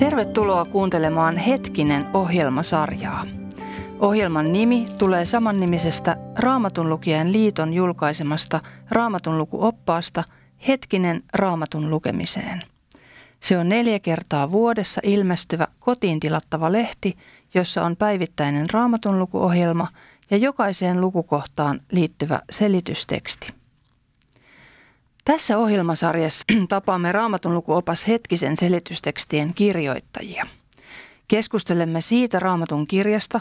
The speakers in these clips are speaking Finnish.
Tervetuloa kuuntelemaan Hetkinen ohjelmasarjaa. Ohjelman nimi tulee samannimisestä Raamatun lukijan liiton julkaisemasta Raamatun lukuoppaasta Hetkinen Raamatun lukemiseen. Se on neljä kertaa vuodessa ilmestyvä kotiin tilattava lehti, jossa on päivittäinen Raamatun lukuohjelma ja jokaiseen lukukohtaan liittyvä selitysteksti. Tässä ohjelmasarjassa tapaamme Raamatun lukuopas hetkisen selitystekstien kirjoittajia. Keskustelemme siitä Raamatun kirjasta,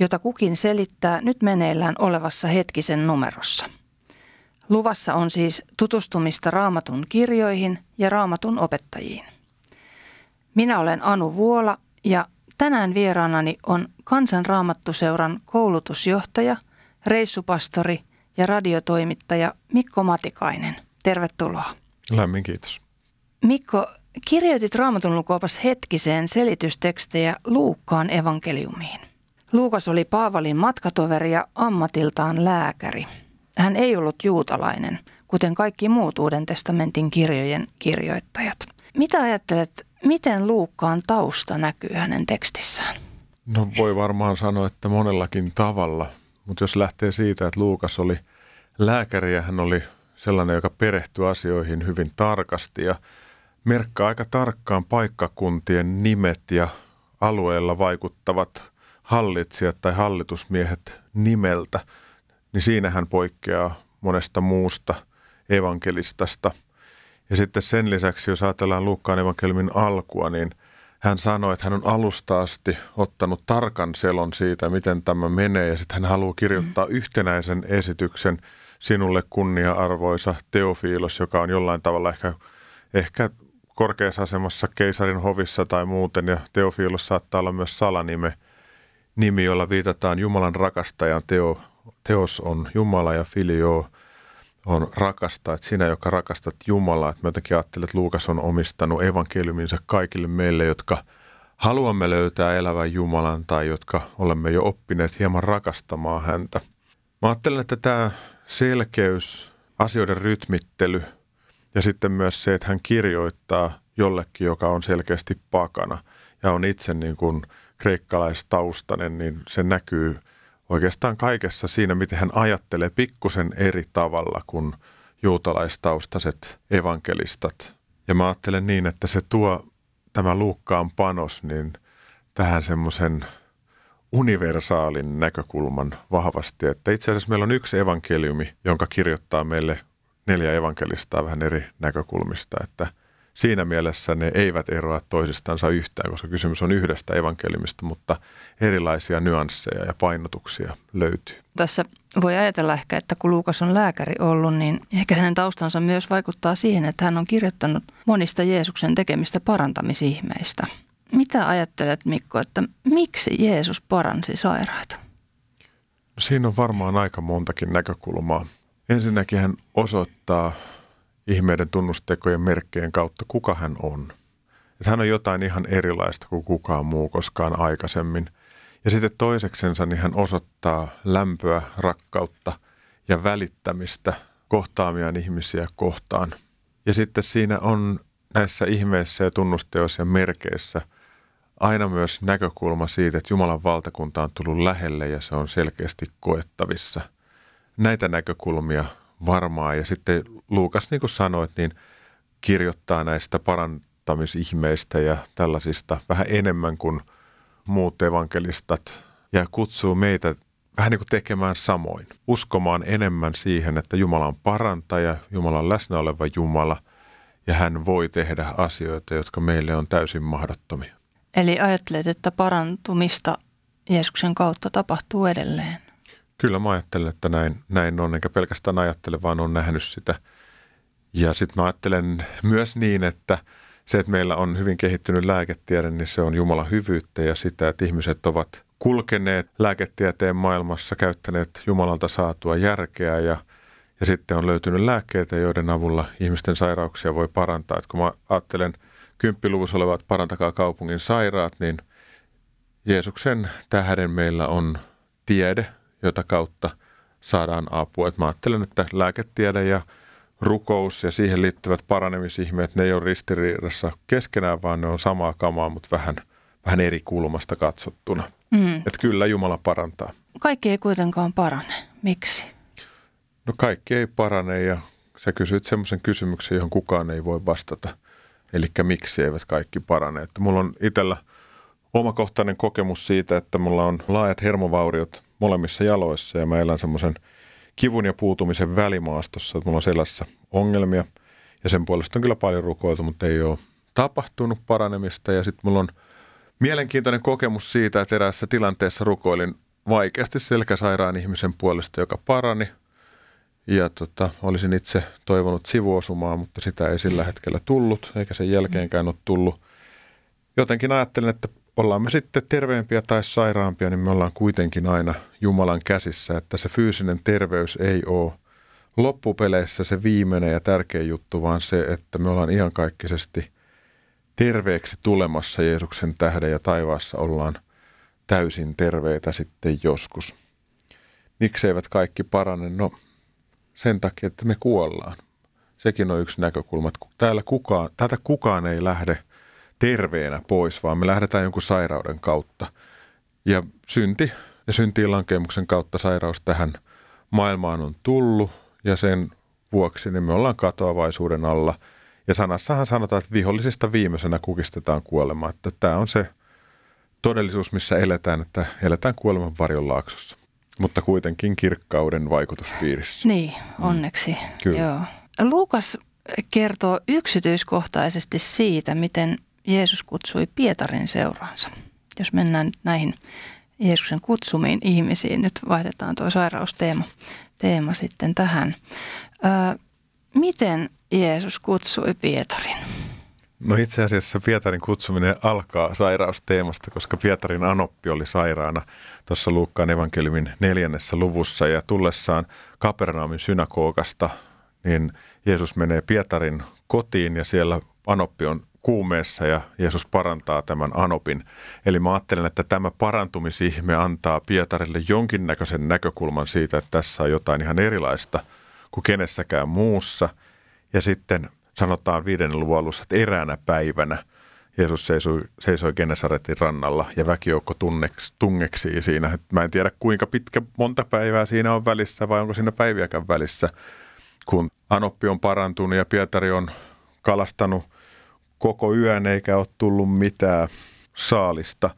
jota kukin selittää nyt meneillään olevassa hetkisen numerossa. Luvassa on siis tutustumista Raamatun kirjoihin ja Raamatun opettajiin. Minä olen Anu Vuola ja tänään vieraanani on Kansanraamattuseuran koulutusjohtaja, reissupastori ja radiotoimittaja Mikko Matikainen – Tervetuloa. Lämmin kiitos. Mikko, kirjoitit Raamatun lukuopas hetkiseen selitystekstejä Luukkaan evankeliumiin. Luukas oli Paavalin matkatoveri ja ammatiltaan lääkäri. Hän ei ollut juutalainen, kuten kaikki muut Uuden testamentin kirjojen kirjoittajat. Mitä ajattelet, miten Luukkaan tausta näkyy hänen tekstissään? No voi varmaan sanoa, että monellakin tavalla. Mutta jos lähtee siitä, että Luukas oli lääkäri ja hän oli sellainen, joka perehtyy asioihin hyvin tarkasti ja merkkaa aika tarkkaan paikkakuntien nimet ja alueella vaikuttavat hallitsijat tai hallitusmiehet nimeltä, niin siinä hän poikkeaa monesta muusta evankelistasta. Ja sitten sen lisäksi, jos ajatellaan Luukkaan evankeliumin alkua, niin hän sanoi, että hän on alusta asti ottanut tarkan selon siitä, miten tämä menee, ja sitten hän haluaa kirjoittaa yhtenäisen esityksen – sinulle kunnia-arvoisa Teofiilos, joka on jollain tavalla ehkä, ehkä korkeassa asemassa keisarin hovissa tai muuten, ja Teofiilos saattaa olla myös salanime, nimi, jolla viitataan Jumalan rakastajan. Teo, teos on Jumala ja filio on rakasta, että sinä, joka rakastat Jumalaa. Että mä jotenkin ajattelen, että Luukas on omistanut evankeliuminsa kaikille meille, jotka haluamme löytää elävän Jumalan tai jotka olemme jo oppineet hieman rakastamaan häntä. Mä ajattelen, että tämä selkeys, asioiden rytmittely ja sitten myös se, että hän kirjoittaa jollekin, joka on selkeästi pakana ja on itse niin kuin kreikkalaistaustainen, niin se näkyy oikeastaan kaikessa siinä, miten hän ajattelee pikkusen eri tavalla kuin juutalaistaustaiset evankelistat. Ja mä ajattelen niin, että se tuo tämä Luukkaan panos niin tähän semmoisen universaalin näkökulman vahvasti, että itse asiassa meillä on yksi evankeliumi, jonka kirjoittaa meille neljä evankelistaa vähän eri näkökulmista, että siinä mielessä ne eivät eroa toisistansa yhtään, koska kysymys on yhdestä evankeliumista, mutta erilaisia nyansseja ja painotuksia löytyy. Tässä voi ajatella ehkä, että kun Luukas on lääkäri ollut, niin ehkä hänen taustansa myös vaikuttaa siihen, että hän on kirjoittanut monista Jeesuksen tekemistä parantamisihmeistä – mitä ajattelet Mikko, että miksi Jeesus paransi sairaita? Siinä on varmaan aika montakin näkökulmaa. Ensinnäkin hän osoittaa ihmeiden tunnustekojen merkkeen kautta, kuka hän on. Että hän on jotain ihan erilaista kuin kukaan muu koskaan aikaisemmin. Ja sitten toiseksensa niin hän osoittaa lämpöä, rakkautta ja välittämistä kohtaamiaan ihmisiä kohtaan. Ja sitten siinä on näissä ihmeissä ja tunnusteoissa ja merkeissä – aina myös näkökulma siitä, että Jumalan valtakunta on tullut lähelle ja se on selkeästi koettavissa. Näitä näkökulmia varmaan. Ja sitten Luukas, niin kuin sanoit, niin kirjoittaa näistä parantamisihmeistä ja tällaisista vähän enemmän kuin muut evankelistat ja kutsuu meitä vähän niin kuin tekemään samoin. Uskomaan enemmän siihen, että Jumala on parantaja, Jumala on läsnä oleva Jumala ja hän voi tehdä asioita, jotka meille on täysin mahdottomia. Eli ajattelet, että parantumista Jeesuksen kautta tapahtuu edelleen? Kyllä mä ajattelen, että näin, näin on, enkä pelkästään ajattele, vaan on nähnyt sitä. Ja sitten mä ajattelen myös niin, että se, että meillä on hyvin kehittynyt lääketiede, niin se on Jumalan hyvyyttä ja sitä, että ihmiset ovat kulkeneet lääketieteen maailmassa, käyttäneet Jumalalta saatua järkeä ja, ja sitten on löytynyt lääkkeitä, joiden avulla ihmisten sairauksia voi parantaa. Että kun mä ajattelen – kymppiluvussa olevat Parantakaa kaupungin sairaat, niin Jeesuksen tähden meillä on tiede, jota kautta saadaan apua. Et mä ajattelen, että lääketiede ja rukous ja siihen liittyvät paranemisihmeet, ne ei ole ristiriidassa keskenään, vaan ne on samaa kamaa, mutta vähän, vähän eri kulmasta katsottuna. Mm. Että kyllä Jumala parantaa. Kaikki ei kuitenkaan parane. Miksi? No kaikki ei parane ja sä kysyit semmoisen kysymyksen, johon kukaan ei voi vastata. Eli miksi eivät kaikki parane. Että mulla on itsellä omakohtainen kokemus siitä, että mulla on laajat hermovauriot molemmissa jaloissa ja mä elän semmoisen kivun ja puutumisen välimaastossa, että mulla on selässä ongelmia ja sen puolesta on kyllä paljon rukoiltu, mutta ei ole tapahtunut paranemista ja sitten mulla on mielenkiintoinen kokemus siitä, että eräässä tilanteessa rukoilin vaikeasti selkäsairaan ihmisen puolesta, joka parani. Ja tota, olisin itse toivonut sivuosumaa, mutta sitä ei sillä hetkellä tullut, eikä sen jälkeenkään ole tullut. Jotenkin ajattelin, että ollaan me sitten terveempiä tai sairaampia, niin me ollaan kuitenkin aina Jumalan käsissä, että se fyysinen terveys ei ole loppupeleissä se viimeinen ja tärkein juttu, vaan se, että me ollaan iankaikkisesti terveeksi tulemassa Jeesuksen tähden ja taivaassa ollaan täysin terveitä sitten joskus. Miksi eivät kaikki parane? No sen takia, että me kuollaan. Sekin on yksi näkökulma. Täällä kukaan, täältä kukaan ei lähde – terveenä pois, vaan me lähdetään jonkun sairauden kautta. Ja synti ja syntiin lankemuksen kautta sairaus tähän maailmaan on tullut ja sen vuoksi niin me ollaan katoavaisuuden alla. Ja sanassahan sanotaan, että vihollisista viimeisenä kukistetaan kuolema. Että tämä on se todellisuus, missä eletään, että eletään kuoleman varjon laaksossa. Mutta kuitenkin kirkkauden vaikutuspiirissä. Niin, onneksi. Mm. Kyllä. Joo. Luukas kertoo yksityiskohtaisesti siitä, miten Jeesus kutsui Pietarin seuraansa. Jos mennään nyt näihin Jeesuksen kutsumiin ihmisiin, nyt vaihdetaan tuo sairausteema teema sitten tähän. Ö, miten Jeesus kutsui Pietarin? No itse asiassa Pietarin kutsuminen alkaa sairausteemasta, koska Pietarin anoppi oli sairaana tuossa Luukkaan evankeliumin neljännessä luvussa ja tullessaan Kapernaumin synagogasta, niin Jeesus menee Pietarin kotiin ja siellä anoppi on kuumeessa ja Jeesus parantaa tämän anopin. Eli mä ajattelen, että tämä parantumisihme antaa Pietarille jonkinnäköisen näkökulman siitä, että tässä on jotain ihan erilaista kuin kenessäkään muussa. Ja sitten sanotaan viiden luvun alussa, että eräänä päivänä Jeesus seisoi, seisoi Genesaretin rannalla ja väkijoukko tunneks, tungeksii siinä. Mä en tiedä kuinka pitkä, monta päivää siinä on välissä vai onko siinä päiviäkään välissä, kun Anoppi on parantunut ja Pietari on kalastanut – koko yön eikä ole tullut mitään saalista.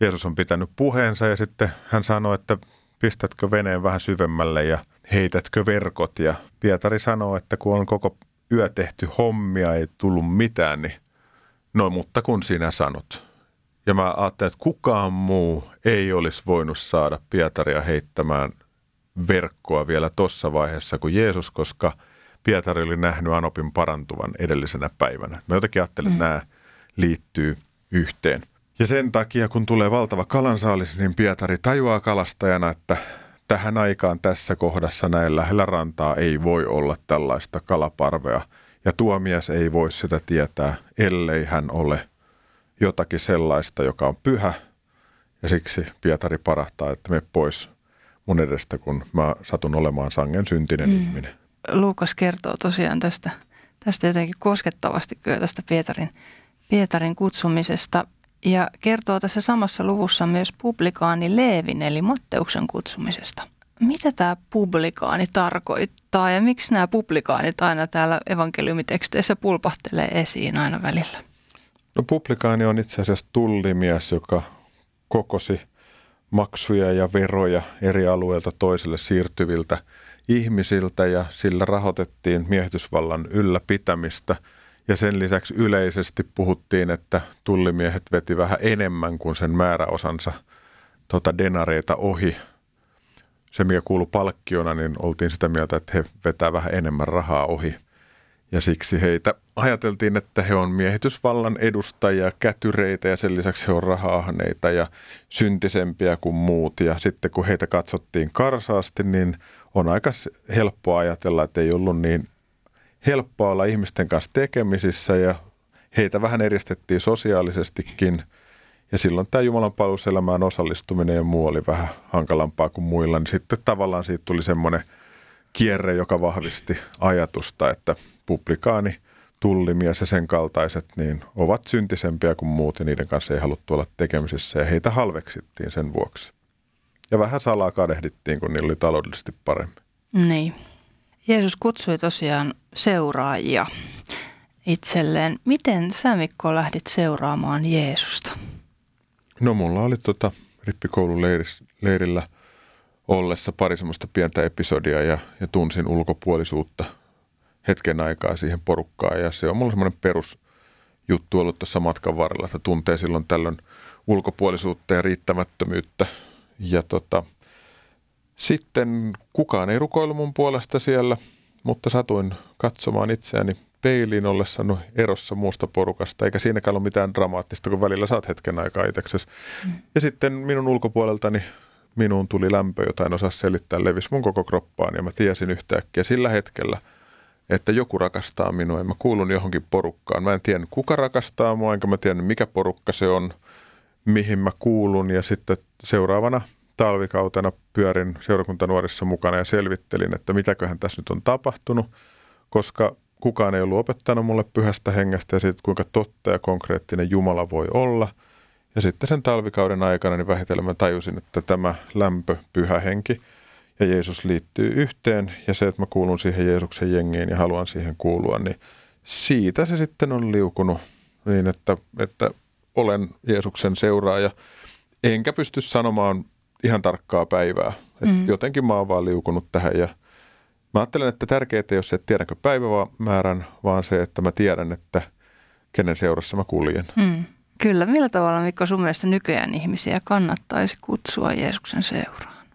Jeesus on pitänyt puheensa ja sitten hän sanoi, että pistätkö veneen vähän syvemmälle ja heitätkö verkot. Ja Pietari sanoo, että kun on koko yö tehty hommia, ei tullut mitään, niin no mutta kun sinä sanot. Ja mä ajattelin, että kukaan muu ei olisi voinut saada Pietaria heittämään verkkoa vielä tuossa vaiheessa kuin Jeesus, koska – Pietari oli nähnyt Anopin parantuvan edellisenä päivänä. Mä jotenkin ajattelin, että mm. nämä liittyy yhteen. Ja sen takia, kun tulee valtava kalansaalis, niin Pietari tajuaa kalastajana, että tähän aikaan tässä kohdassa näin lähellä rantaa ei voi olla tällaista kalaparvea. Ja tuomies ei voi sitä tietää, ellei hän ole jotakin sellaista, joka on pyhä. Ja siksi Pietari parahtaa, että me pois mun edestä, kun mä satun olemaan sangen syntinen mm. ihminen. Luukas kertoo tosiaan tästä, tästä jotenkin koskettavasti kyllä tästä Pietarin, Pietarin kutsumisesta. Ja kertoo tässä samassa luvussa myös publikaani Leevin eli Matteuksen kutsumisesta. Mitä tämä publikaani tarkoittaa ja miksi nämä publikaanit aina täällä evankeliumiteksteissä pulpahtelee esiin aina välillä? No publikaani on itse asiassa tullimies, joka kokosi maksuja ja veroja eri alueilta toiselle siirtyviltä ihmisiltä ja sillä rahoitettiin miehitysvallan ylläpitämistä. Ja sen lisäksi yleisesti puhuttiin, että tullimiehet veti vähän enemmän kuin sen määräosansa tota denareita ohi. Se, mikä kuului palkkiona, niin oltiin sitä mieltä, että he vetää vähän enemmän rahaa ohi. Ja siksi heitä ajateltiin, että he on miehitysvallan edustajia, kätyreitä ja sen lisäksi he on rahaahneita ja syntisempiä kuin muut. Ja sitten kun heitä katsottiin karsaasti, niin – on aika helppoa ajatella, että ei ollut niin helppoa olla ihmisten kanssa tekemisissä ja heitä vähän eristettiin sosiaalisestikin. Ja silloin tämä Jumalan palveluselämään osallistuminen ja muu oli vähän hankalampaa kuin muilla. Niin sitten tavallaan siitä tuli semmoinen kierre, joka vahvisti ajatusta, että publikaani, tullimies ja sen kaltaiset niin ovat syntisempiä kuin muut ja niiden kanssa ei haluttu olla tekemisissä ja heitä halveksittiin sen vuoksi. Ja vähän salaa kadehdittiin, kun niillä oli taloudellisesti paremmin. Niin. Jeesus kutsui tosiaan seuraajia itselleen. Miten sä Mikko lähdit seuraamaan Jeesusta? No mulla oli tota rippikoulun leirillä ollessa pari semmoista pientä episodia ja, ja tunsin ulkopuolisuutta hetken aikaa siihen porukkaan. Ja se on mulla semmoinen perusjuttu ollut tuossa matkan varrella, että tuntee silloin tällöin ulkopuolisuutta ja riittämättömyyttä. Ja tota, sitten kukaan ei rukoilu mun puolesta siellä, mutta satuin katsomaan itseäni peiliin ollessa no, erossa muusta porukasta, eikä siinäkään ole mitään dramaattista, kun välillä saat hetken aikaa itseksesi. Mm. Ja sitten minun ulkopuoleltani minuun tuli lämpö, jota en osaa selittää, levis mun koko kroppaan ja mä tiesin yhtäkkiä sillä hetkellä, että joku rakastaa minua ja mä kuulun johonkin porukkaan. Mä en tiedä, kuka rakastaa mua, enkä mä tiedä, mikä porukka se on, mihin mä kuulun ja sitten seuraavana talvikautena pyörin seurakuntanuorissa mukana ja selvittelin, että mitäköhän tässä nyt on tapahtunut, koska kukaan ei ollut opettanut mulle pyhästä hengestä ja siitä, kuinka totta ja konkreettinen Jumala voi olla. Ja sitten sen talvikauden aikana niin vähitellen mä tajusin, että tämä lämpö, pyhä henki ja Jeesus liittyy yhteen ja se, että mä kuulun siihen Jeesuksen jengiin ja haluan siihen kuulua, niin siitä se sitten on liukunut niin, että, että olen Jeesuksen seuraaja. Enkä pysty sanomaan ihan tarkkaa päivää. Et mm. Jotenkin mä oon vaan liukunut tähän ja mä ajattelen, että tärkeää ei ole se, että tiedänkö päivämäärän, vaan se, että mä tiedän, että kenen seurassa mä kuljen. Mm. Kyllä. Millä tavalla, Mikko, sun mielestä nykyään ihmisiä kannattaisi kutsua Jeesuksen seuraan?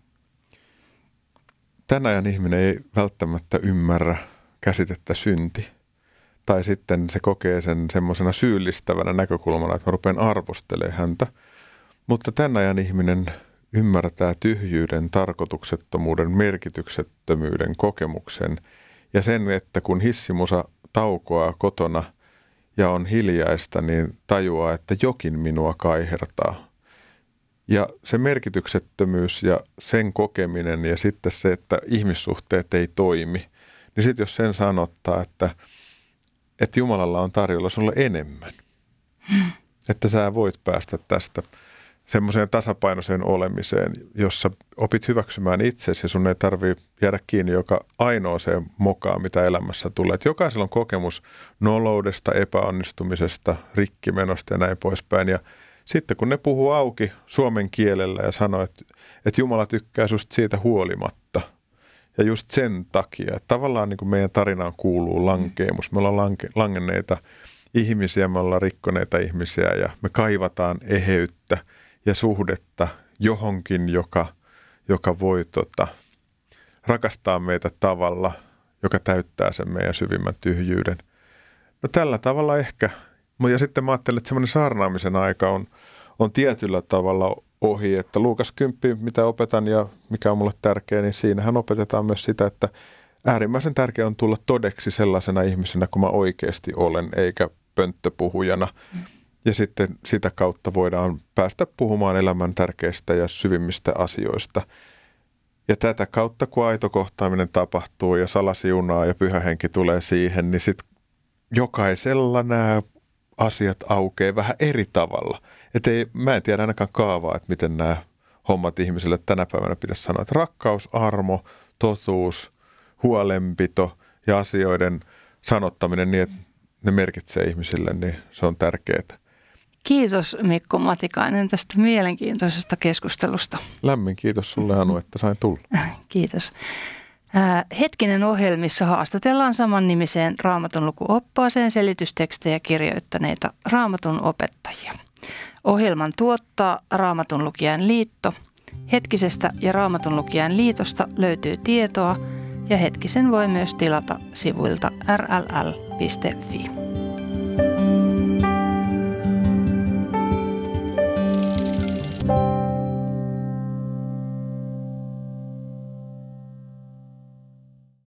Tänä ajan ihminen ei välttämättä ymmärrä käsitettä synti. Tai sitten se kokee sen semmoisena syyllistävänä näkökulmana, että mä rupean arvostelemaan häntä. Mutta tänä ajan ihminen ymmärtää tyhjyyden, tarkoituksettomuuden, merkityksettömyyden kokemuksen ja sen, että kun hissimusa taukoaa kotona ja on hiljaista, niin tajuaa, että jokin minua kaihertaa. Ja se merkityksettömyys ja sen kokeminen ja sitten se, että ihmissuhteet ei toimi, niin sitten jos sen sanottaa, että, että Jumalalla on tarjolla sulle enemmän, hmm. että sä voit päästä tästä – semmoiseen tasapainoiseen olemiseen, jossa opit hyväksymään itsesi ja sun ei tarvi jäädä kiinni joka ainoaseen mokaan, mitä elämässä tulee. Et jokaisella on kokemus noloudesta, epäonnistumisesta, rikkimenosta ja näin poispäin. Ja sitten kun ne puhuu auki suomen kielellä ja sanoo, että, että Jumala tykkää susta siitä huolimatta ja just sen takia, että tavallaan niin kuin meidän tarinaan kuuluu lankeemus. Me ollaan lanke, langenneita ihmisiä, me ollaan rikkoneita ihmisiä ja me kaivataan eheyttä – ja suhdetta johonkin, joka, joka voi tota, rakastaa meitä tavalla, joka täyttää sen meidän syvimmän tyhjyyden. No tällä tavalla ehkä. Ja sitten mä ajattelen, että semmoinen saarnaamisen aika on, on tietyllä tavalla ohi, että Luukas 10, mitä opetan ja mikä on mulle tärkeä, niin siinähän opetetaan myös sitä, että äärimmäisen tärkeää on tulla todeksi sellaisena ihmisenä kuin mä oikeasti olen, eikä pönttöpuhujana. Mm. Ja sitten sitä kautta voidaan päästä puhumaan elämän tärkeistä ja syvimmistä asioista. Ja tätä kautta, kun aito kohtaaminen tapahtuu ja salasiunaa ja pyhä henki tulee siihen, niin sitten jokaisella nämä asiat aukeaa vähän eri tavalla. Et ei, mä en tiedä ainakaan kaavaa, että miten nämä hommat ihmisille tänä päivänä pitäisi sanoa. Että rakkaus, armo, totuus, huolenpito ja asioiden sanottaminen niin, että ne merkitsee ihmisille, niin se on tärkeää. Kiitos Mikko Matikainen tästä mielenkiintoisesta keskustelusta. Lämmin kiitos sulle Anu, että sain tulla. Kiitos. Hetkinen ohjelmissa haastatellaan saman nimiseen raamatun lukuoppaaseen selitystekstejä kirjoittaneita raamatun opettajia. Ohjelman tuottaa Raamatun lukijan liitto. Hetkisestä ja Raamatun lukijan liitosta löytyy tietoa ja Hetkisen voi myös tilata sivuilta rll.fi.